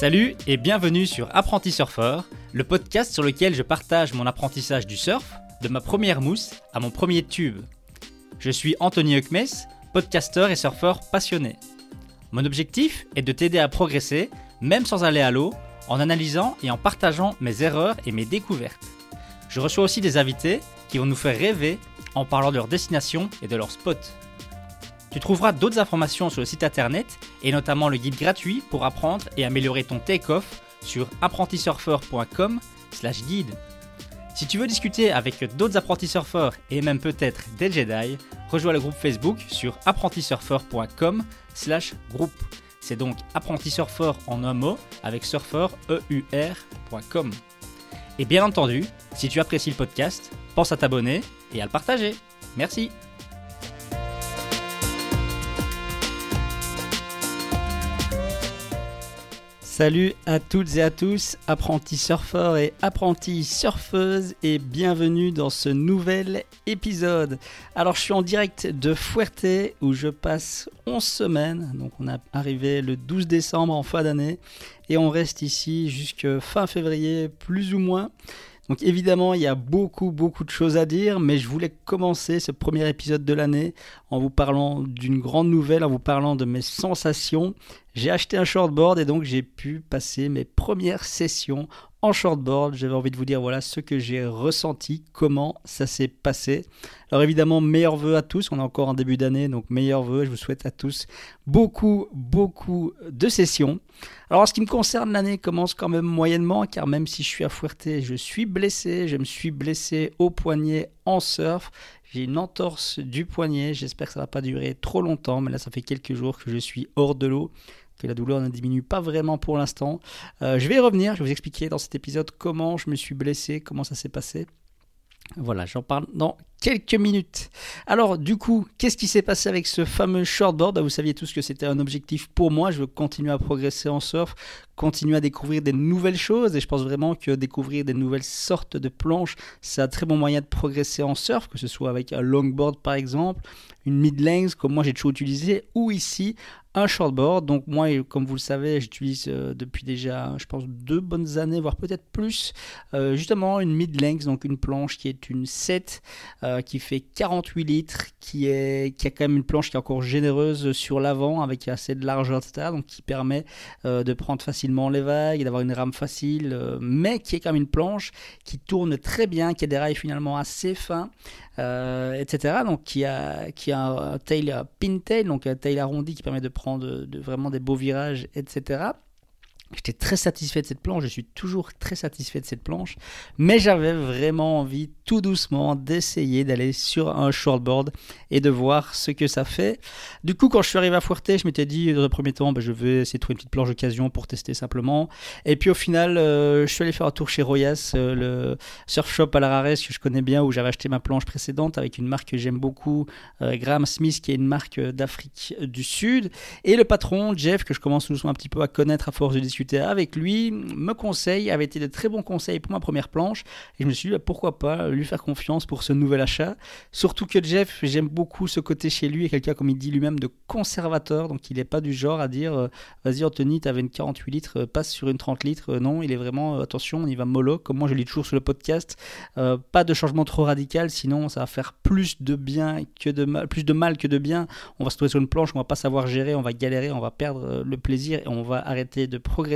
Salut et bienvenue sur Apprenti Surfeur, le podcast sur lequel je partage mon apprentissage du surf, de ma première mousse à mon premier tube. Je suis Anthony Huckmes, podcasteur et surfeur passionné. Mon objectif est de t'aider à progresser, même sans aller à l'eau, en analysant et en partageant mes erreurs et mes découvertes. Je reçois aussi des invités qui vont nous faire rêver en parlant de leur destination et de leur spot. Tu trouveras d'autres informations sur le site internet et notamment le guide gratuit pour apprendre et améliorer ton take-off sur apprentisurfer.com/slash guide. Si tu veux discuter avec d'autres apprentis surfeurs et même peut-être des Jedi, rejoins le groupe Facebook sur apprentisurfer.com slash groupe. C'est donc apprentisurfer en un mot avec surfer.com. Et bien entendu, si tu apprécies le podcast, pense à t'abonner et à le partager. Merci. Salut à toutes et à tous, apprentis surfeurs et apprentis surfeuses, et bienvenue dans ce nouvel épisode. Alors, je suis en direct de Fuerte où je passe 11 semaines. Donc, on est arrivé le 12 décembre en fin d'année et on reste ici jusqu'à fin février, plus ou moins. Donc évidemment, il y a beaucoup, beaucoup de choses à dire, mais je voulais commencer ce premier épisode de l'année en vous parlant d'une grande nouvelle, en vous parlant de mes sensations. J'ai acheté un shortboard et donc j'ai pu passer mes premières sessions en shortboard. J'avais envie de vous dire voilà ce que j'ai ressenti, comment ça s'est passé. Alors évidemment, meilleurs vœux à tous. On est encore en début d'année, donc meilleurs vœux. Je vous souhaite à tous beaucoup, beaucoup de sessions. Alors en ce qui me concerne, l'année commence quand même moyennement, car même si je suis à Fuerte, je suis blessé. Je me suis blessé au poignet en surf. J'ai une entorse du poignet. J'espère que ça va pas durer trop longtemps, mais là ça fait quelques jours que je suis hors de l'eau que la douleur ne diminue pas vraiment pour l'instant. Euh, je vais revenir, je vais vous expliquer dans cet épisode comment je me suis blessé, comment ça s'est passé. Voilà, j'en parle dans quelques minutes. Alors, du coup, qu'est-ce qui s'est passé avec ce fameux shortboard? Bah, Vous saviez tous que c'était un objectif pour moi. Je veux continuer à progresser en surf, continuer à découvrir des nouvelles choses. Et je pense vraiment que découvrir des nouvelles sortes de planches, c'est un très bon moyen de progresser en surf, que ce soit avec un longboard par exemple, une mid-length comme moi j'ai toujours utilisé, ou ici un shortboard. Donc moi, comme vous le savez, j'utilise euh, depuis déjà, je pense, deux bonnes années, voire peut-être plus, euh, justement une mid-length, donc une planche qui est une 7, euh, qui fait 48 litres, qui, est, qui a quand même une planche qui est encore généreuse sur l'avant, avec assez de largeur, etc. Donc qui permet de prendre facilement les vagues, d'avoir une rame facile, mais qui est quand même une planche qui tourne très bien, qui a des rails finalement assez fins. Euh, etc. Donc qui a, qui a un tail pintail, donc un tail arrondi qui permet de prendre vraiment des beaux virages, etc. J'étais très satisfait de cette planche, je suis toujours très satisfait de cette planche, mais j'avais vraiment envie tout doucement d'essayer d'aller sur un shortboard et de voir ce que ça fait. Du coup, quand je suis arrivé à Fuerte, je m'étais dit dans le premier temps, ben, je vais essayer de trouver une petite planche d'occasion pour tester simplement. Et puis au final, euh, je suis allé faire un tour chez Royas, euh, le surf shop à la Raresse que je connais bien, où j'avais acheté ma planche précédente avec une marque que j'aime beaucoup, euh, Graham Smith, qui est une marque d'Afrique du Sud. Et le patron, Jeff, que je commence doucement un petit peu à connaître à force de discuter avec lui, me conseille, avait été de très bons conseils pour ma première planche. Et je me suis dit, bah, pourquoi pas lui faire confiance pour ce nouvel achat. Surtout que Jeff, j'aime beaucoup ce côté chez lui, et quelqu'un, comme il dit lui-même, de conservateur. Donc il n'est pas du genre à dire, euh, vas-y Anthony, avais une 48 litres, euh, passe sur une 30 litres. Euh, non, il est vraiment, attention, on y va mollo, comme moi je lis toujours sur le podcast. pas de changement trop radical, sinon ça va faire plus de bien que de mal, plus de mal que de bien. On va se trouver sur une planche, on va pas savoir gérer, on va galérer, on va perdre le plaisir et on va arrêter de progresser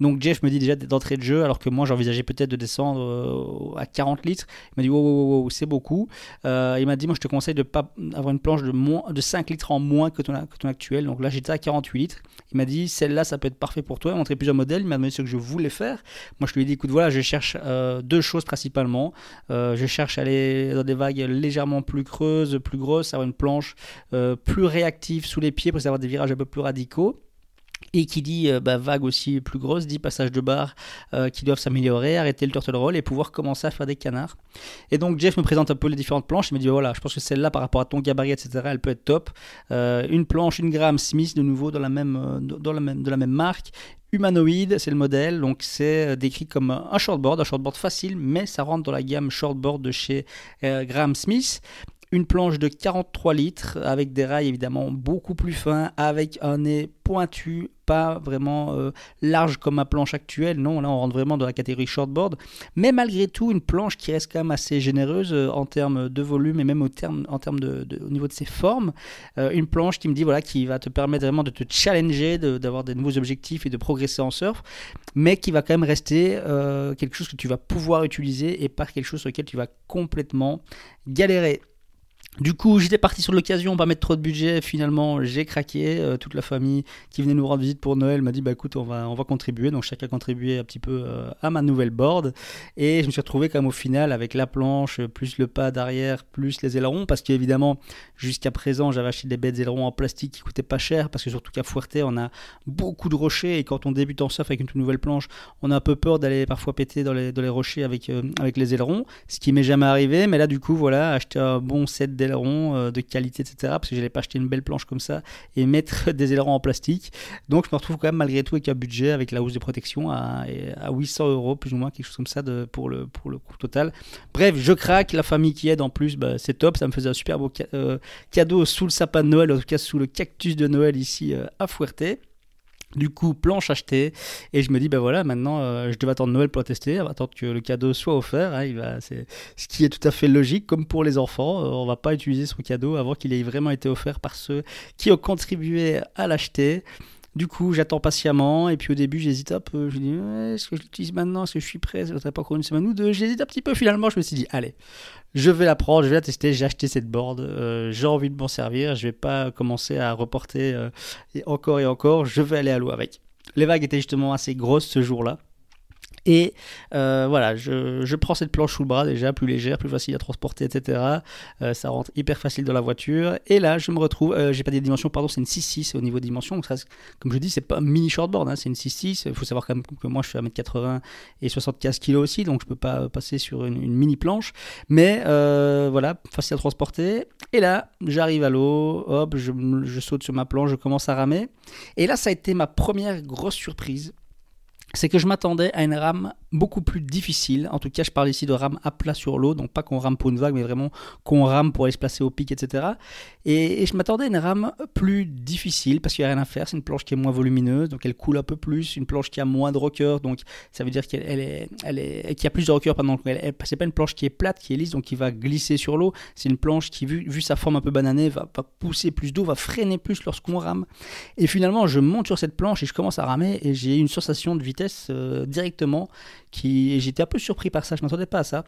donc Jeff me dit déjà d'entrée de jeu, alors que moi j'envisageais peut-être de descendre euh, à 40 litres. Il m'a dit wow, c'est beaucoup. Euh, il m'a dit moi je te conseille de pas avoir une planche de, moins, de 5 litres en moins que ton, actuel. Donc là j'étais à 48 litres. Il m'a dit celle-là ça peut être parfait pour toi. Il m'a montré plusieurs modèles. Il m'a demandé ce que je voulais faire. Moi je lui ai dit écoute voilà je cherche euh, deux choses principalement. je cherche à aller dans des vagues légèrement plus creuses, plus grosses, avoir une planche plus réactive sous les pieds pour avoir des virages un peu plus radicaux. Et qui dit euh, bah, vague aussi plus grosse, dit passage de barre euh, qui doivent s'améliorer, arrêter le turtle roll et pouvoir commencer à faire des canards. Et donc Jeff me présente un peu les différentes planches. Il me dit voilà, je pense que celle-là par rapport à ton gabarit, etc., elle peut être top. Euh, une planche, une Graham Smith de nouveau dans la même, dans la même, de la même marque. Humanoid, c'est le modèle, donc c'est décrit comme un shortboard, un shortboard facile, mais ça rentre dans la gamme shortboard de chez Graham Smith une planche de 43 litres avec des rails évidemment beaucoup plus fins, avec un nez pointu, pas vraiment euh, large comme ma planche actuelle. Non, là on rentre vraiment dans la catégorie shortboard. Mais malgré tout, une planche qui reste quand même assez généreuse euh, en termes de volume et même au, en termes de, au niveau de ses formes. Euh, une planche qui me dit voilà qui va te permettre vraiment de te challenger, d'avoir des nouveaux objectifs et de progresser en surf, mais qui va quand même rester quelque chose que tu vas pouvoir utiliser et pas quelque chose sur lequel tu vas complètement galérer. Du coup, j'étais parti sur l'occasion, pas mettre trop de budget. Finalement, j'ai craqué. Euh, toute la famille qui venait nous rendre visite pour Noël m'a dit bah écoute, on va, on va contribuer. Donc chacun a contribué un petit peu euh, à ma nouvelle board. Et je me suis retrouvé comme au final avec la planche, plus le pas d'arrière, plus les ailerons. Parce qu'évidemment, jusqu'à présent, j'avais acheté des bêtes ailerons en plastique qui coûtaient pas cher. Parce que surtout qu'à Fuerte, on a beaucoup de rochers. Et quand on débute en surf avec une toute nouvelle planche, on a un peu peur d'aller parfois péter dans les, dans les rochers avec, euh, avec les ailerons. Ce qui m'est jamais arrivé. Mais là, du coup, voilà, acheter un bon set ailerons euh, de qualité, etc. Parce que j'allais pas acheter une belle planche comme ça et mettre des ailerons en plastique. Donc je me retrouve quand même malgré tout avec un budget, avec la hausse de protection à, à 800 euros, plus ou moins, quelque chose comme ça de, pour, le, pour le coût total. Bref, je craque, la famille qui aide en plus, bah, c'est top. Ça me faisait un super beau euh, cadeau sous le sapin de Noël, en tout cas sous le cactus de Noël ici euh, à Fuerte. Du coup, planche achetée, et je me dis, ben voilà, maintenant euh, je devais attendre Noël pour tester, attendre que le cadeau soit offert. Hein, ce qui est tout à fait logique, comme pour les enfants. Euh, on va pas utiliser son cadeau avant qu'il ait vraiment été offert par ceux qui ont contribué à l'acheter. Du coup, j'attends patiemment. Et puis au début, j'hésite un peu. Je me dis, est-ce que je l'utilise maintenant? Est-ce que je suis prêt? Ça ne pas encore une semaine ou deux? J'hésite un petit peu. Finalement, je me suis dit, allez, je vais la prendre, je vais la tester. J'ai acheté cette board. Euh, j'ai envie de m'en servir. Je vais pas commencer à reporter euh, encore et encore. Je vais aller à l'eau avec. Les vagues étaient justement assez grosses ce jour-là. Et euh, voilà, je, prends cette planche sous le bras déjà, plus légère, plus facile à transporter, etc. Euh, ça rentre hyper facile dans la voiture. Et là, je me retrouve, euh, j'ai pas des dimensions, pardon, c'est une 6-6 au niveau des dimensions. Donc ça, comme je dis, c'est pas un mini shortboard, hein, c'est une 6-6. Il faut savoir quand même que moi, je suis à 1m80 et 75 kg aussi, donc je peux pas passer sur une, mini planche. Mais voilà, facile à transporter. Et là, j'arrive à l'eau, hop, je, je saute sur ma planche, je commence à ramer. Et là, ça a été ma première grosse surprise c'est que je m'attendais à une rame beaucoup plus difficile. En tout cas, je parle ici de rame à plat sur l'eau, donc pas qu'on rame pour une vague, mais vraiment qu'on rame pour aller se placer au pic, etc. Et, je m'attendais à une rame plus difficile parce qu'il n'y a rien à faire. C'est une planche qui est moins volumineuse, donc elle coule un peu plus. Une planche qui a moins de rocker, donc ça veut dire qu'elle est, a plus de rocker. pendant Elle, c'est pas une planche qui est plate, qui est lisse, donc qui va glisser sur l'eau. C'est une planche qui, vu, vu sa forme un peu bananée, va, va pousser plus d'eau, va freiner plus lorsqu'on rame. Et finalement, je monte sur cette planche et je commence à ramer et j'ai une sensation de vitesse euh, directement qui j'étais un peu surpris par ça, je m'attendais pas à ça.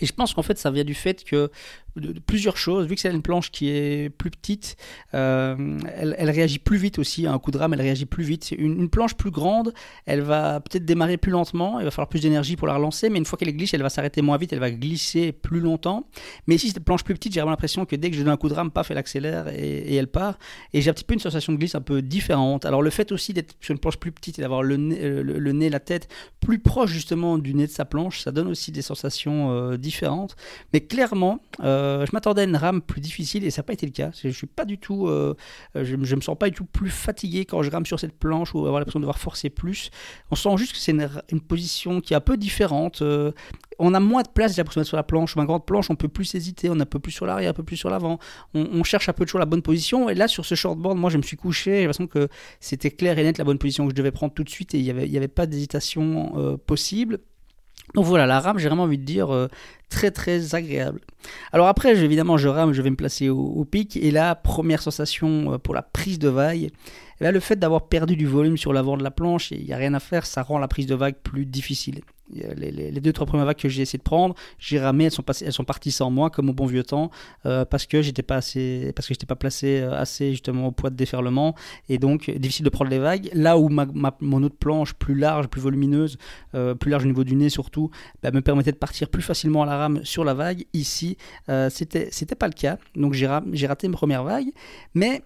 Et je pense qu'en fait, ça vient du fait que de, plusieurs choses. Vu que c'est une planche qui est plus petite, euh, elle, réagit plus vite aussi. À un coup de rame, elle réagit plus vite. Une, planche plus grande, elle va peut-être démarrer plus lentement. Il va falloir plus d'énergie pour la relancer. Mais une fois qu'elle glisse, elle va s'arrêter moins vite. Elle va glisser plus longtemps. Mais ici, cette planche plus petite, j'ai vraiment l'impression que dès que je donne un coup de rame, paf, elle accélère et, elle part. Et j'ai un petit peu une sensation de glisse un peu différente. Alors le fait aussi d'être sur une planche plus petite et d'avoir le nez, euh, la tête plus proche justement du nez de sa planche, ça donne aussi des sensations euh, différentes. Mais clairement, je m'attendais à une rame plus difficile et ça n'a pas été le cas. Je suis pas du tout, euh, je, me sens pas du tout plus fatigué quand je rame sur cette planche ou avoir l'impression de devoir forcer plus. On sent juste que c'est une, position qui est un peu différente. Euh, on a moins de place, j'ai l'impression sur la planche. Sur ma grande planche, on peut plus hésiter, on a un peu plus sur l'arrière, un peu plus sur l'avant. On, cherche un peu toujours la bonne position. Et là, sur ce shortboard, moi, je me suis couché. J'ai l'impression que c'était clair et net la bonne position que je devais prendre tout de suite et il n'y avait, avait pas d'hésitation possible. Donc voilà, la rame, j'ai vraiment envie de dire euh, très très agréable. Alors après, évidemment, je rame, je vais me placer au, pic. Et là, première sensation euh, pour la prise de vague, eh le fait d'avoir perdu du volume sur l'avant de la planche, il n'y a rien à faire, ça rend la prise de vague plus difficile. Les, deux trois premières vagues que j'ai essayé de prendre, j'ai ramé, elles sont, passées, elles sont parties sans moi comme au bon vieux temps euh, parce que j'étais pas assez, parce que j'étais pas placé euh, assez justement au poids de déferlement et donc difficile de prendre les vagues. Là où mon autre planche plus large, plus volumineuse, euh, plus large au niveau du nez surtout, bah, me permettait de partir plus facilement à la rame sur la vague. Ici, c'était c'était pas le cas, donc j'ai raté une première vague, mais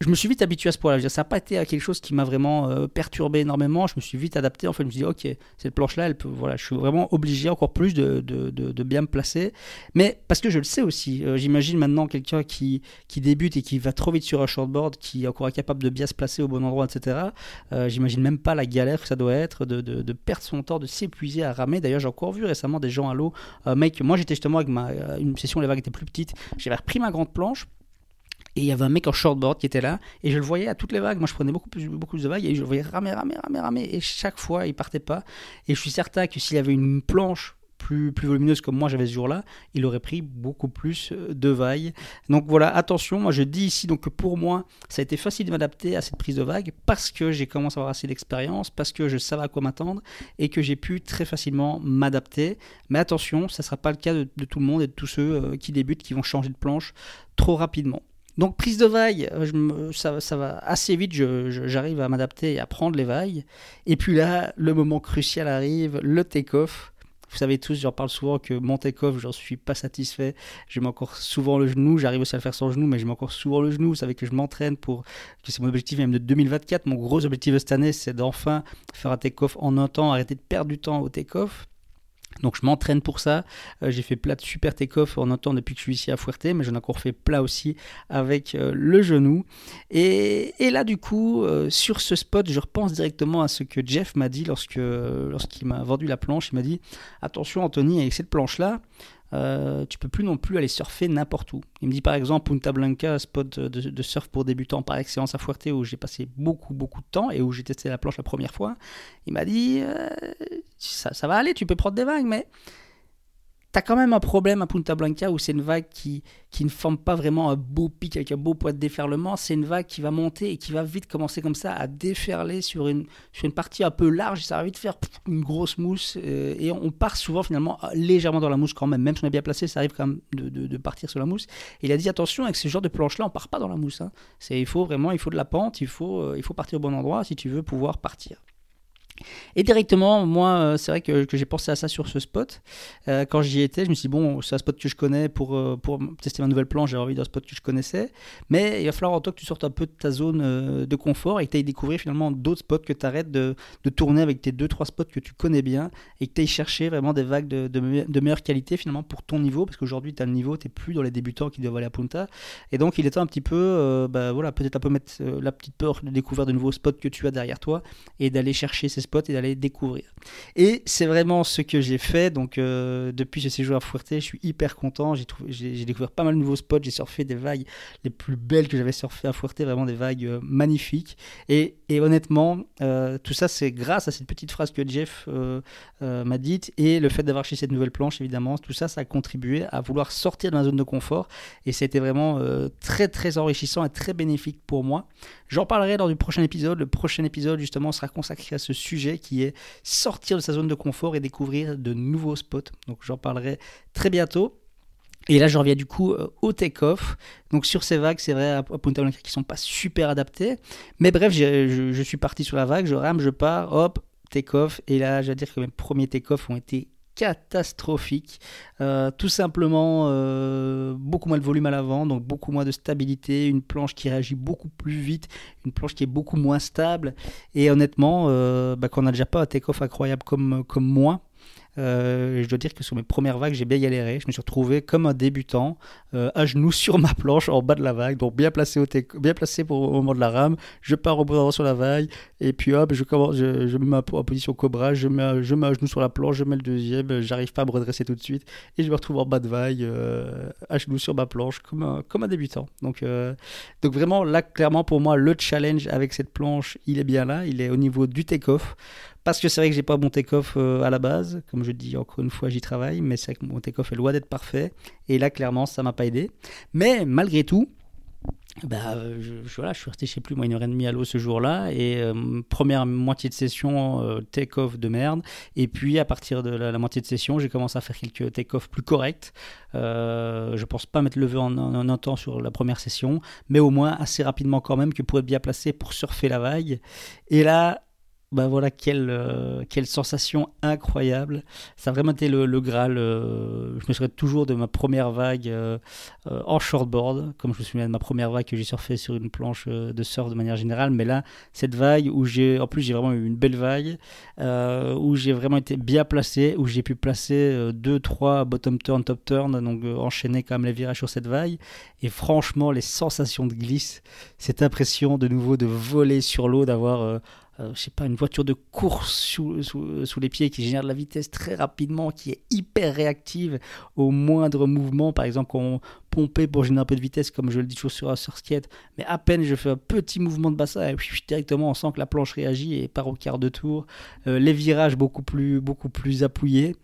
je me suis vite habitué à ce point-là. Ça n'a pas été quelque chose qui m'a vraiment euh, perturbé énormément. Je me suis vite adapté. En fait, je me suis dit, ok, cette planche-là, elle peut, voilà, je suis vraiment obligé encore plus de, de, bien me placer. Mais parce que je le sais aussi. Euh, j'imagine maintenant quelqu'un qui, qui débute et qui va trop vite sur un shortboard, qui est encore incapable de bien se placer au bon endroit, etc. Euh, j'imagine même pas la galère que ça doit être de, perdre son temps, de s'épuiser à ramer. D'ailleurs, j'ai encore vu récemment des gens à l'eau. mec, moi j'étais justement avec ma, une session les vagues étaient plus petites. J'avais repris ma grande planche et il y avait un mec en shortboard qui était là, et je le voyais à toutes les vagues. Moi, je prenais beaucoup plus, beaucoup de vagues, et je le voyais ramer, ramer, ramer, ramer, et chaque fois, il partait pas. Et je suis certain que s'il avait une planche plus, plus volumineuse comme moi j'avais ce jour-là, il aurait pris beaucoup plus euh, de vagues. Donc voilà, attention, moi je dis ici donc que pour moi, ça a été facile de m'adapter à cette prise de vagues parce que j'ai commencé à avoir assez d'expérience, parce que je savais à quoi m'attendre et que j'ai pu très facilement m'adapter. Mais attention, ça ne sera pas le cas de, tout le monde et de tous ceux euh, qui débutent, qui vont changer de planche trop rapidement. Donc prise de vague, euh, ça, ça, va assez vite, j'arrive à m'adapter et à prendre les vagues. Et puis là, le moment crucial arrive, le take-off. Vous savez tous, j'en parle souvent que mon take-off, j'en suis pas satisfait. Je mets encore souvent le genou, j'arrive aussi à le faire sans genou, mais je mets encore souvent le genou. Vous savez que je m'entraîne pour, que c'est mon objectif même de 2024. Mon gros objectif de cette année, c'est d'enfin faire un take-off en un temps, arrêter de perdre du temps au take-off. Donc je m'entraîne pour ça. Euh, j'ai fait plat de super take-off en temps depuis que je suis ici à Fuerte, mais j'en ai encore fait plat aussi avec euh, le genou. Et, là du coup, euh, sur ce spot, je repense directement à ce que Jeff m'a dit lorsqu'il m'a vendu la planche. Il m'a dit attention Anthony, avec cette planche là, euh, tu peux plus non plus aller surfer n'importe où. Il me dit par exemple Punta Blanca, spot de, surf pour débutants par excellence à Fuerte où j'ai passé beaucoup beaucoup de temps et où j'ai testé la planche la première fois. Il m'a dit euh, ça, ça va aller, tu peux prendre des vagues, mais T'as quand même un problème à Punta Blanca où c'est une vague qui, qui ne forme pas vraiment un beau pic avec un beau poids de déferlement. C'est une vague qui va monter et qui va vite commencer comme ça à déferler sur une, sur une partie un peu large. Ça va vite faire une grosse mousse euh, et on part souvent finalement légèrement dans la mousse quand même. Même si on est bien placé, ça arrive quand même de, de, partir sur la mousse. Et il a dit attention avec ce genre de planche-là, on part pas dans la mousse. Hein. Il faut vraiment il faut de la pente, il faut, euh, il faut partir au bon endroit si tu veux pouvoir partir. Et directement, moi, euh, c'est vrai que, j'ai pensé à ça sur ce spot. Euh, quand j'y étais, je me suis dit, bon, c'est un spot que je connais pour, euh, pour tester ma nouvelle planche, j'ai envie d'un spot que je connaissais. Mais il va falloir en toi que tu sortes un peu de ta zone de confort et que tu ailles découvrir finalement d'autres spots, que tu arrêtes de, tourner avec tes 2-3 spots que tu connais bien et que tu ailles chercher vraiment des vagues de, meilleure qualité finalement pour ton niveau. Parce qu'aujourd'hui, tu as le niveau, tu n'es plus dans les débutants qui doivent aller à Punta. Et donc, il est temps un petit peu, bah, voilà, peut-être un peu mettre la petite peur de découvrir de nouveaux spots que tu as derrière toi et d'aller chercher ces spots et d'aller découvrir. Et c'est vraiment ce que j'ai fait. Donc, euh, depuis ce séjour à Fuerte, je suis hyper content. J'ai, j'ai, découvert pas mal de nouveaux spots. J'ai surfé des vagues les plus belles que j'avais surfé à Fuerte, vraiment des vagues euh, magnifiques. Et, et honnêtement, euh, tout ça, c'est grâce à cette petite phrase que Jeff m'a dite et le fait d'avoir acheté cette nouvelle planche, évidemment. Tout ça, ça a contribué à vouloir sortir de la zone de confort. Et c'était vraiment très, très enrichissant et très bénéfique pour moi. J'en parlerai dans du prochain épisode. Le prochain épisode, justement, sera consacré à ce sujet qui est sortir de sa zone de confort et découvrir de nouveaux spots. Donc j'en parlerai très bientôt. Et là, je reviens du coup euh, au take-off. Donc sur ces vagues, c'est vrai, à Punta Blanca, qui sont pas super adaptées. Mais bref, je, suis parti sur la vague, je rame, je pars, hop, take-off. Et là, je dire que mes premiers take-off ont été catastrophique. Euh, tout simplement, euh, beaucoup moins de volume à l'avant, donc beaucoup moins de stabilité, une planche qui réagit beaucoup plus vite, une planche qui est beaucoup moins stable. Et honnêtement, euh, bah, quand on n'a déjà pas un take-off incroyable comme, comme moi, euh, je dois dire que sur mes premières vagues, j'ai bien galéré. Je me suis retrouvé comme un débutant, euh, à genoux sur ma planche en bas de la vague, donc bien placé, au, bien placé pour, au moment de la rame. Je pars au endroit sur la vague, et puis hop, je, commence, je, me mets en position cobra, je mets, je mets à genoux sur la planche, je mets le deuxième, j'arrive pas à me redresser tout de suite, et je me retrouve en bas de vague, euh, à genoux sur ma planche, comme un, comme un débutant. Donc, donc vraiment, là, clairement, pour moi, le challenge avec cette planche, il est bien là, il est au niveau du take-off. Parce que c'est vrai que j'ai pas mon take-off euh, à la base, comme je dis encore une fois, j'y travaille, mais c'est vrai que mon take-off est loin d'être parfait. Et là, clairement, ça m'a pas aidé. Mais malgré tout, bah, je, voilà, je suis resté, je sais plus, moi, une heure et demie à l'eau ce jour-là. Et euh, première moitié de session, euh, take-off de merde. Et puis, à partir de la, moitié de session, j'ai commencé à faire quelques take-off plus corrects. Euh, je pense pas m'être levé en, en, un temps sur la première session, mais au moins assez rapidement quand même que pour être bien placé pour surfer la vague. Et là, bah voilà, quelle, euh, quelle sensation incroyable. Ça a vraiment été le, le Graal. Euh, je me souviens toujours de ma première vague euh, en shortboard, comme je me souviens de ma première vague que j'ai surfé sur une planche de surf de manière générale. Mais là, cette vague où j'ai, en plus, j'ai vraiment eu une belle vague, où j'ai vraiment été bien placé, où j'ai pu placer 2, 3 bottom turn, top turn, donc enchaîner quand même les virages sur cette vague. Et franchement, les sensations de glisse, cette impression de nouveau de voler sur l'eau, d'avoir euh, je sais pas, une voiture de course sous, les pieds qui génère de la vitesse très rapidement, qui est hyper réactive au moindre mouvement. Par exemple, quand on pompait pour générer un peu de vitesse, comme je le dis toujours sur, sur skate, mais à peine je fais un petit mouvement de bassin et puis directement on sent que la planche réagit et part au quart de tour. Euh, les virages beaucoup plus, beaucoup plus appuyés.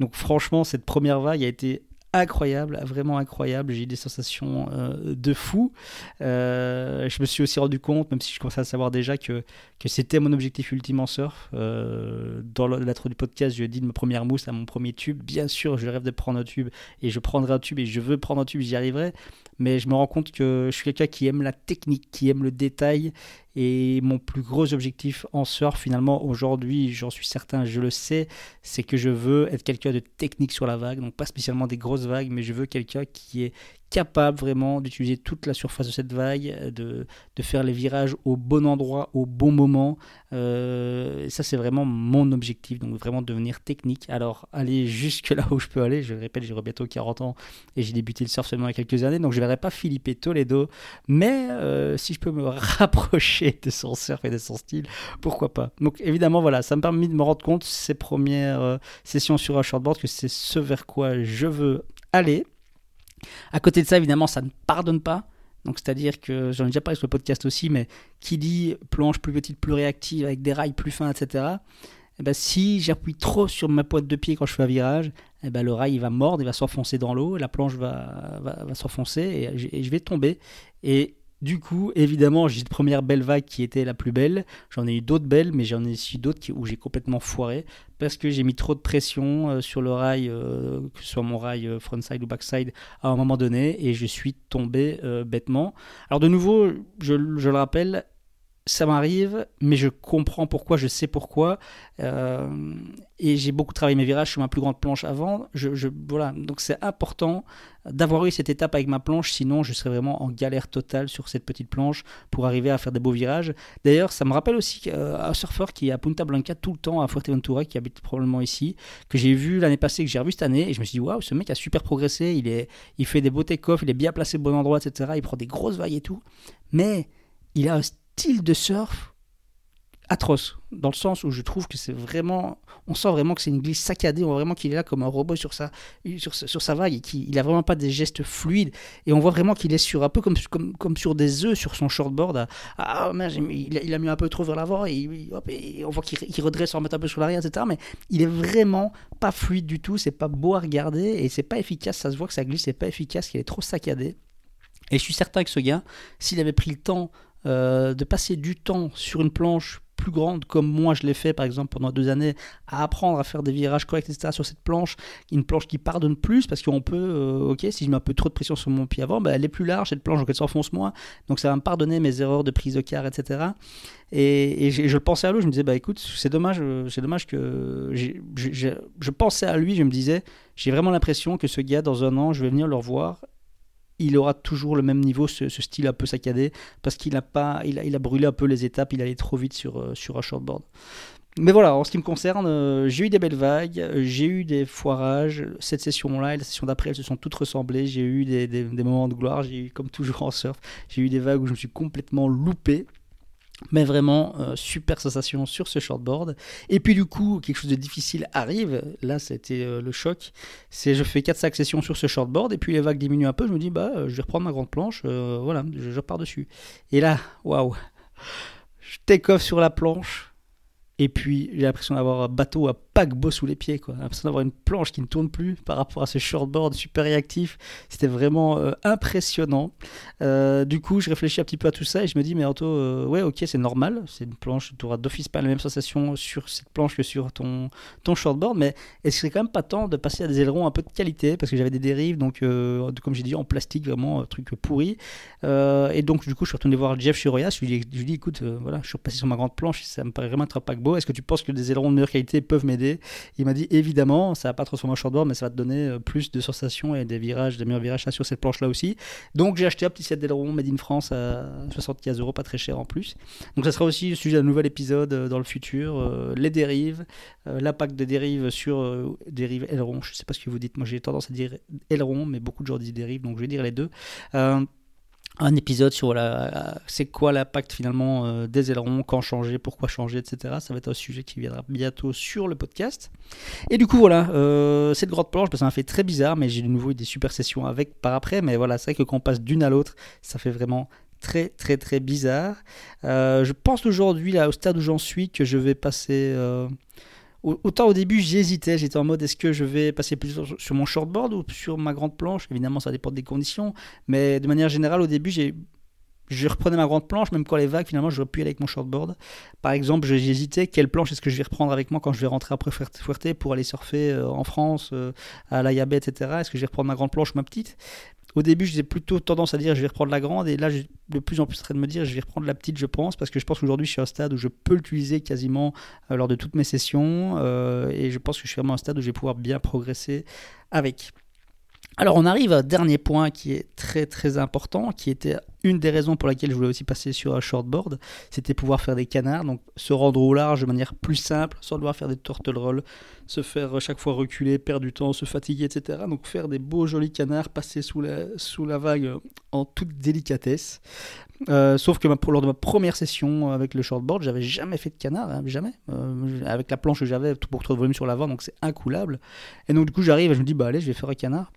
Donc franchement, cette première vague a été incroyable, vraiment incroyable. J'ai eu des sensations euh, de fou. Euh, je me suis aussi rendu compte, même si je commençais à savoir déjà, que, que c'était mon objectif ultime en surf. Euh, dans lettre du podcast, je dis de ma première mousse à mon premier tube. Bien sûr, je rêve de prendre un tube et je prendrai un tube et je veux prendre un tube, j'y arriverai. Mais je me rends compte que je suis quelqu'un qui aime la technique, qui aime le détail et mon plus gros objectif en surf, finalement, aujourd'hui, j'en suis certain, je le sais, c'est que je veux être quelqu'un de technique sur la vague. Donc, pas spécialement des grosses vagues, mais je veux quelqu'un qui est capable vraiment d'utiliser toute la surface de cette vague, de, de, faire les virages au bon endroit, au bon moment. Euh, ça, c'est vraiment mon objectif, donc vraiment devenir technique. Alors, aller jusque là où je peux aller, je répète, j'ai bientôt 40 ans et j'ai débuté le surf seulement il y a quelques années, donc je ne verrai pas Philippe Toledo, mais euh, si je peux me rapprocher de son surf et de son style, pourquoi pas? Donc, évidemment, voilà, ça me permet de me rendre compte, ces premières euh, sessions sur un shortboard, que c'est ce vers quoi je veux aller. À côté de ça, évidemment, ça ne pardonne pas. Donc, c'est-à-dire que j'en ai déjà parlé sur le podcast aussi, mais qui dit planche plus petite, plus réactive, avec des rails plus fins, etc. Eh ben, si j'appuie trop sur ma pointe de pied quand je fais un virage, eh ben, le rail il va mordre, il va s'enfoncer dans l'eau, la planche va, va, s'enfoncer et, et, je vais tomber. Et du coup, évidemment, j'ai une première belle vague qui était la plus belle. J'en ai eu d'autres belles, mais j'en ai aussi d'autres où j'ai complètement foiré parce que j'ai mis trop de pression euh, sur le rail, euh, que ce soit mon rail euh, frontside ou backside, à un moment donné, et je suis tombé bêtement. Alors de nouveau, je, le rappelle, ça m'arrive, mais je comprends pourquoi, je sais pourquoi. Et j'ai beaucoup travaillé mes virages sur ma plus grande planche avant. Je, voilà. Donc c'est important d'avoir eu cette étape avec ma planche, sinon je serais vraiment en galère totale sur cette petite planche pour arriver à faire des beaux virages. D'ailleurs, ça me rappelle aussi euh, un surfeur qui est à Punta Blanca tout le temps, à Fuerteventura, qui habite probablement ici, que j'ai vu l'année passée, que j'ai revu cette année, et je me suis dit, waouh, ce mec a super progressé, il, est, il fait des beaux take-off, il est bien placé au bon endroit, etc. Il prend des grosses vagues et tout. Mais il a un style de surf atroce, dans le sens où je trouve que c'est vraiment, on sent vraiment que c'est une glisse saccadée, on voit vraiment qu'il est là comme un robot sur sa, sur, sa vague et qu'il a vraiment pas des gestes fluides, et on voit vraiment qu'il est sur un peu comme, comme, comme sur des œufs sur son shortboard, ah, il, a, il, a, mis un peu trop vers l'avant, et, on voit qu'il redresse en remet un peu sur l'arrière, etc., mais il est vraiment pas fluide du tout, c'est pas beau à regarder, et c'est pas efficace, ça se voit que sa glisse c'est pas efficace, qu'il est trop saccadé, et je suis certain que ce gars, s'il avait pris le temps euh, de passer du temps sur une planche plus grande, comme moi je l'ai fait par exemple pendant deux années, à apprendre à faire des virages corrects, etc. sur cette planche, une planche qui pardonne plus, parce qu'on peut, euh, ok, si je mets un peu trop de pression sur mon pied avant, bah, elle est plus large, cette planche, donc elle s'enfonce moins, donc ça va me pardonner mes erreurs de prise de quart, etc. Et, je, le pensais à lui, je me disais, bah écoute, c'est dommage, euh, c'est dommage que. je pensais à lui, je me disais, j'ai vraiment l'impression que ce gars, dans un an, je vais venir le revoir il aura toujours le même niveau, ce, style un peu saccadé, parce qu'il a, pas, il a, brûlé un peu les étapes, il allait trop vite sur, euh, sur un shortboard. Mais voilà, en ce qui me concerne, euh, j'ai eu des belles vagues, j'ai eu des foirages. Cette session-là et la session d'après, elles se sont toutes ressemblées. J'ai eu des, des, des, moments de gloire, j'ai eu, comme toujours en surf, j'ai eu des vagues où je me suis complètement loupé. Mais vraiment, euh, super sensation sur ce shortboard. Et puis du coup, quelque chose de difficile arrive. Là, c'était euh, le choc. C'est je fais 4-5 sessions sur ce shortboard. Et puis les vagues diminuent un peu. Je me dis, bah, euh, je vais reprendre ma grande planche. voilà, je, je, pars dessus. Et là, waouh. Je take off sur la planche. Et puis j'ai l'impression d'avoir un bateau à paquebot sous les pieds, quoi. L'impression d'avoir une planche qui ne tourne plus par rapport à ce shortboard super réactif. C'était vraiment euh, impressionnant. Euh, du coup, je réfléchis un petit peu à tout ça et je me dis, mais Anto, euh, ouais, ok, c'est normal. C'est une planche, tu auras d'office pas la même sensation sur cette planche que sur ton, ton shortboard, mais est-ce que c'est quand même pas temps de passer à des ailerons un peu de qualité? Parce que j'avais des dérives, donc comme j'ai dit, en plastique, vraiment, truc pourri. et donc, du coup, je suis retourné voir Jeff Chiroya. Je lui ai dit, écoute, voilà, je suis repassé sur ma grande planche, ça me paraît vraiment être un paquebot. Est-ce que tu penses que des ailerons de meilleure qualité peuvent m'aider? Il m'a dit, évidemment, ça va pas transformer en shortboard, mais ça va te donner plus de sensations et des virages, des meilleurs virages sur cette planche-là aussi. Donc, j'ai acheté un petit set d'ailerons Made in France à 75 euros, pas très cher en plus. Donc, ça sera aussi le sujet d'un nouvel épisode dans le futur. les dérives, l'impact des dérives sur dérives ailerons. Je sais pas ce que vous dites. Moi, j'ai tendance à dire aileron, mais beaucoup de gens disent dérives, donc je vais dire les deux un épisode sur la, c'est quoi l'impact finalement euh, des ailerons, quand changer, pourquoi changer, etc. Ça va être un sujet qui viendra bientôt sur le podcast. Et du coup, voilà, euh, cette grande planche, bah, ça m'a fait très bizarre, mais j'ai de nouveau eu des super sessions avec par après. Mais voilà, c'est vrai que quand on passe d'une à l'autre, ça fait vraiment très très très bizarre. Euh, je pense aujourd'hui, là, au stade où j'en suis, que je vais passer Autant au début j'hésitais, j'étais en mode est-ce que je vais passer plus sur mon shortboard ou sur ma grande planche? Évidemment ça dépend des conditions, mais de manière générale au début j'ai je reprenais ma grande planche, même quand les vagues, finalement, je pu aller avec mon shortboard. Par exemple, j'hésitais. Quelle planche est-ce que je vais reprendre avec moi quand je vais rentrer après Fuerte pour aller surfer euh, en France, euh, à la Yabet, etc. Est-ce que je vais reprendre ma grande planche ou ma petite? Au début, j'ai plutôt tendance à dire je vais reprendre la grande, et là, j'ai de plus en plus en train de me dire je vais reprendre la petite, je pense, parce que je pense qu'aujourd'hui, je suis à un stade où je peux l'utiliser quasiment euh, lors de toutes mes sessions, euh, et je pense que je suis vraiment à un stade où je vais pouvoir bien progresser avec. Alors on arrive à un dernier point qui est très très important, qui était une des raisons pour laquelle je voulais aussi passer sur un shortboard, c'était pouvoir faire des canards, donc se rendre au large de manière plus simple, sans devoir faire des turtle rolls, se faire chaque fois reculer, perdre du temps, se fatiguer, etc. Donc faire des beaux jolis canards, passer sous la, sous la vague en toute délicatesse. Euh, sauf que lors de ma première session avec le shortboard, j'avais jamais fait de canard, hein, jamais. Euh, avec la planche que j'avais pour trop de volume sur l'avant, donc c'est incoulable. Et donc du coup j'arrive et je me dis bah allez, je vais faire un canard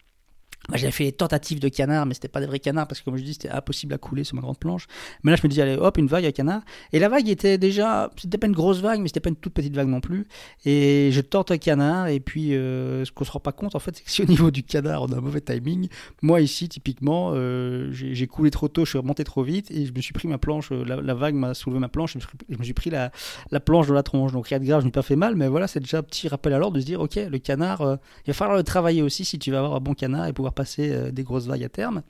j'avais fait des tentatives de canard, mais c'était pas des vrais canards parce que, comme je dis, c'était impossible à couler sur ma grande planche. Mais là, je me dis, allez, hop, une vague à canard. Et la vague était déjà, c'était pas une grosse vague, mais c'était pas une toute petite vague non plus. Et je tente un canard, et puis euh, ce qu'on se rend pas compte, en fait, c'est que si au niveau du canard, on a un mauvais timing, moi ici, typiquement, euh, j'ai coulé trop tôt, je suis remonté trop vite, et je me suis pris ma planche, euh, la, vague m'a soulevé ma planche, je me suis, pris la, la, planche de la tronche. Donc rien de grave, je n'ai pas fait mal, mais voilà, c'est déjà un petit rappel à l'ordre de se dire, ok, le canard, il va falloir le travailler aussi si tu vas avoir un bon canard et pouvoir passer des grosses vagues à terme.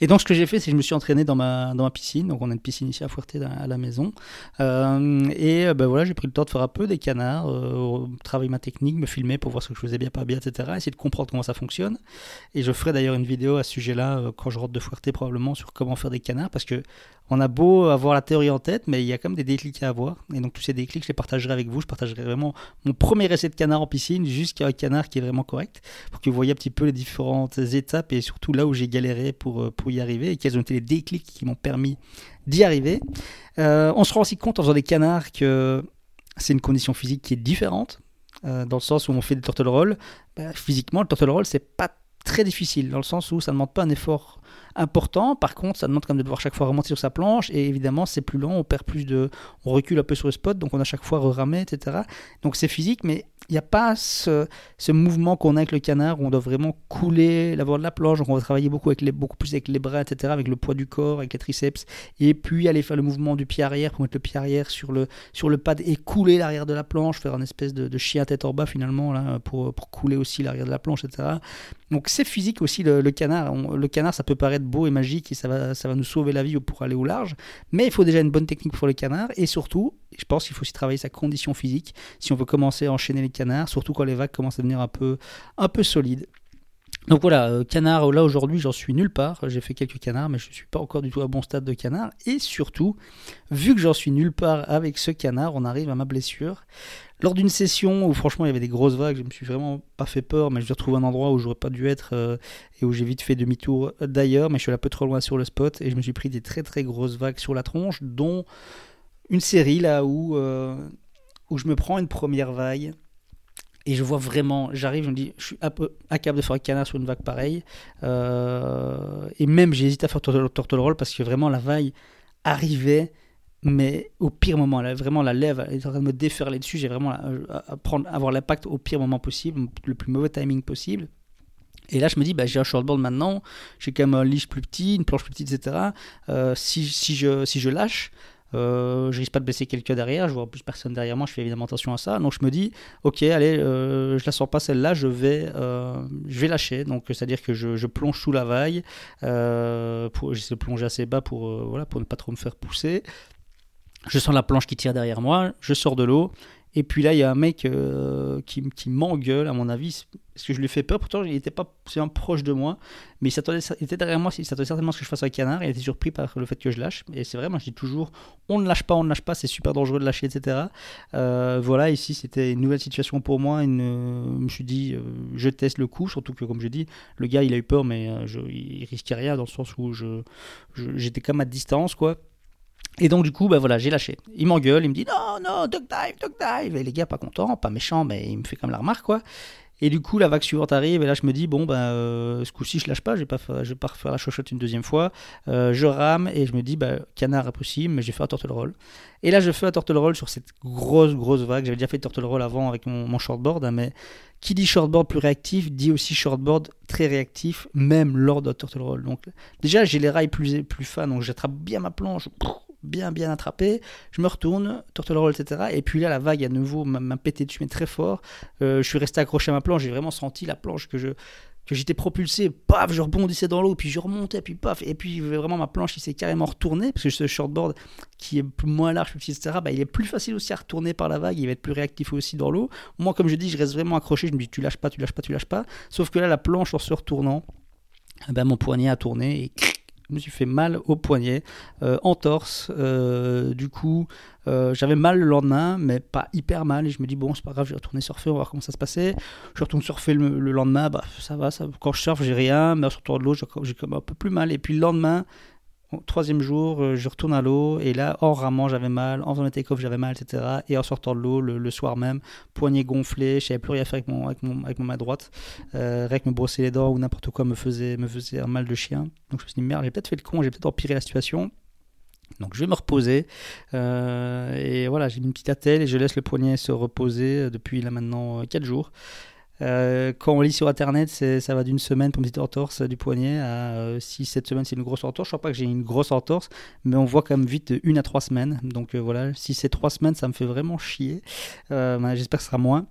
Et donc ce que j'ai fait, c'est que je me suis entraîné dans ma, dans ma piscine. Donc on a une piscine ici à Fuerte à la maison. Euh, et ben voilà, j'ai pris le temps de faire un peu des canards, euh, travailler ma technique, me filmer pour voir ce que je faisais bien, pas bien, etc. Essayer de comprendre comment ça fonctionne. Et je ferai d'ailleurs une vidéo à ce sujet-là euh, quand je rentre de Fuerte probablement sur comment faire des canards parce que on a beau avoir la théorie en tête, mais il y a quand même des déclics à avoir. Et donc tous ces déclics, je les partagerai avec vous. Je partagerai vraiment mon premier essai de canard en piscine jusqu'à un canard qui est vraiment correct pour que vous voyez un petit peu les différentes étapes et surtout là où j'ai galéré euh, pour y arriver et quels ont été les déclics qui m'ont permis d'y arriver. Euh, on se rend aussi compte en faisant des canards que c'est une condition physique qui est différente. Euh, dans le sens où on fait des turtle rolls, bah, physiquement le turtle roll c'est pas très difficile dans le sens où ça ne demande pas un effort important. Par contre, ça demande quand même de devoir chaque fois remonter sur sa planche et évidemment, c'est plus lent, on perd plus de. On recule un peu sur le spot, donc on a chaque fois reramé, etc. Donc c'est physique, mais il n'y a pas ce, mouvement qu'on a avec le canard où on doit vraiment couler la voie de la planche. Donc on va travailler beaucoup, avec les, beaucoup plus avec les bras, etc., avec le poids du corps, avec les triceps, et puis aller faire le mouvement du pied arrière pour mettre le pied arrière sur le, sur le pad et couler l'arrière de la planche, faire une espèce de, chien tête en bas finalement, là, pour, pour couler aussi l'arrière de la planche, etc. Donc c'est physique aussi le, canard. le canard, ça peut paraître beau et magique et ça va, ça va nous sauver la vie pour aller au large, mais il faut déjà une bonne technique pour le canard et surtout, je pense qu'il faut aussi travailler sa condition physique si on veut commencer à enchaîner les canards, surtout quand les vagues commencent à devenir un peu, un peu solides. Donc voilà, euh, canard, là aujourd'hui j'en suis nulle part. J'ai fait quelques canards, mais je ne suis pas encore du tout à bon stade de canard. Et surtout, vu que j'en suis nulle part avec ce canard, on arrive à ma blessure. Lors d'une session où franchement il y avait des grosses vagues, je me suis vraiment pas fait peur, mais je retrouve un endroit où j'aurais pas dû être euh, et où j'ai vite fait demi-tour d'ailleurs, mais je suis un peu trop loin sur le spot et je me suis pris des très très grosses vagues sur la tronche, dont une série là où, euh, où je me prends une première vague et je vois vraiment, j'arrive, je me dis, je suis incapable de faire un canard sur une vague pareille. Euh, et même, j'ai hésité à faire turtle roll parce que vraiment la vague arrivait, mais au pire moment. Là, vraiment, la lèvre est en train de me déferler dessus. J'ai vraiment à, à prendre, avoir l'impact au pire moment possible, le plus mauvais timing possible. Et là, je me dis, bah, j'ai un shortboard maintenant, j'ai quand même un leash plus petit, une planche plus petite, etc. Euh, si, si, je, si je lâche, euh, je risque pas de blesser quelqu'un derrière, je vois plus personne derrière moi, je fais évidemment attention à ça. Donc je me dis, ok, allez, euh, je la sors pas celle-là, je vais, euh, je vais lâcher. Donc c'est-à-dire que je, plonge sous la vague, pour, j'essaie de plonger assez bas pour, voilà, pour ne pas trop me faire pousser. Je sens la planche qui tire derrière moi, je sors de l'eau et puis là, il y a un mec euh, qui, qui m'engueule, à mon avis, parce que je lui ai fait peur. Pourtant, il n'était pas un proche de moi, mais il, s'attendait, il était derrière moi. Il s'attendait certainement à ce que je fasse un canard. Il était surpris par le fait que je lâche. Et c'est vrai, moi je dis toujours on ne lâche pas, on ne lâche pas, c'est super dangereux de lâcher, etc. Euh, voilà, ici, c'était une nouvelle situation pour moi. Je me suis dit, euh, je teste le coup, surtout que, comme je dis, le gars, il a eu peur, mais je, il risquait rien dans le sens où je, j'étais quand même à distance, quoi. Et donc, du coup, bah voilà, j'ai lâché. Il m'engueule, il me dit non, non, duck dive, duck dive. Et les gars, pas contents, pas méchants, mais il me fait comme la remarque, quoi. Et du coup, la vague suivante arrive, et là, je me dis, bon, ben, euh, ce coup-ci, je lâche pas, je vais pas, je vais pas refaire la chochotte une deuxième fois. Euh, je rame, et je me dis, bah, canard impossible, mais j'ai fait un turtle roll. Et là, je fais un turtle roll sur cette grosse, grosse vague. J'avais déjà fait turtle roll avant avec mon, shortboard, hein, mais qui dit shortboard plus réactif, dit aussi shortboard très réactif, même lors d'un turtle roll. Donc, déjà, j'ai les rails plus, plus fins, donc j'attrape bien ma planche bien bien attrapé. Je me retourne, turtle roll, etc. Et puis là, la vague à nouveau m'a pété dessus, mais très fort. Euh, je suis resté accroché à ma planche. J'ai vraiment senti la planche que je que j'étais propulsé, paf, je rebondissais dans l'eau, puis je remontais, puis paf, et puis vraiment ma planche, s'est carrément retourné, parce que ce shortboard qui est moins large, etc., bah, il est plus facile aussi à retourner par la vague, il va être plus réactif aussi dans l'eau. Moi, comme je dis, je reste vraiment accroché, je me dis, tu lâches pas, tu lâches pas, tu lâches pas, sauf que là, la planche, en se retournant, bah, mon poignet a tourné, et je me suis fait mal au poignet, euh, en torse. Euh, du coup, euh, j'avais mal le lendemain, mais pas hyper mal. Et je me dis, bon, c'est pas grave, je vais retourner surfer, on va voir comment ça se passait. Je retourne surfer le, lendemain, bah, ça va, quand je surfe, j'ai rien, mais en sortant de l'eau, j'ai comme un peu plus mal. Et puis le lendemain, troisième jour, euh, je retourne à l'eau et là, en ramant, j'avais mal, en faisant mes take-off, j'avais mal, etc. Et en sortant de l'eau, le, soir même, poignet gonflé, je savais plus rien faire avec mon, avec mon, avec mon main droite. Euh, avec me brosser les dents ou n'importe quoi me faisait, me faisait un mal de chien. Donc je me suis dit, merde, j'ai peut-être fait le con, j'ai peut-être empiré la situation. Donc je vais me reposer. Euh, et voilà, j'ai une petite attelle et je laisse le poignet se reposer depuis là maintenant 4 jours. Euh, quand on lit sur internet, ça va d'une semaine pour une petite entorse du poignet à euh, si cette semaine c'est une grosse entorse. Je ne crois pas que j'ai une grosse entorse, mais on voit quand même vite une à trois semaines. Donc euh, voilà, si c'est trois semaines, ça me fait vraiment chier. Ben, j'espère que ce sera moins.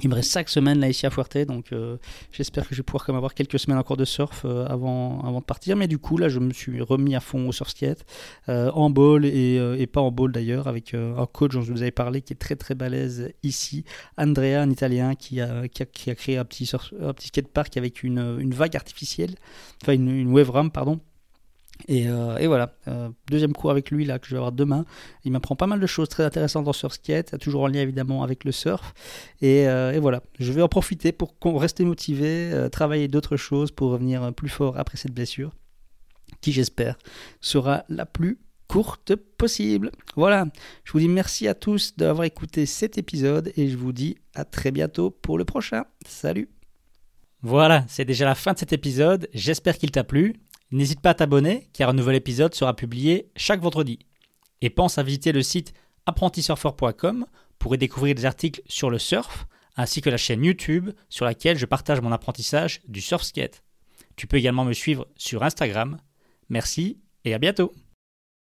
Il me reste 5 semaines là ici à Fuerte, donc euh, j'espère que je vais pouvoir quand même avoir quelques semaines encore de surf euh, avant, avant de partir. Mais du coup, là, je me suis remis à fond au surf skate, euh, en ball et, pas en ball d'ailleurs, avec un coach dont je vous avais parlé qui est très très balèze ici, Andrea, un Italien, qui a, qui a, créé un petit, surf, un petit skatepark avec une, une vague artificielle, enfin une, une wave ramp, pardon euh, et, voilà, euh, deuxième cours avec lui là que je vais avoir demain. Il m'apprend pas mal de choses très intéressantes dans surf skate, toujours en lien évidemment avec le surf. Et, euh, voilà, je vais en profiter pour rester motivé, travailler d'autres choses pour revenir plus fort après cette blessure, qui j'espère sera la plus courte possible. Voilà, je vous dis merci à tous d'avoir écouté cet épisode et je vous dis à très bientôt pour le prochain. Salut voilà, c'est déjà la fin de cet épisode. J'espère qu'il t'a plu. N'hésite pas à t'abonner car un nouvel épisode sera publié chaque vendredi. Et pense à visiter le site apprentisurfer.com pour y découvrir des articles sur le surf ainsi que la chaîne YouTube sur laquelle je partage mon apprentissage du surf skate. Tu peux également me suivre sur Instagram. Merci et à bientôt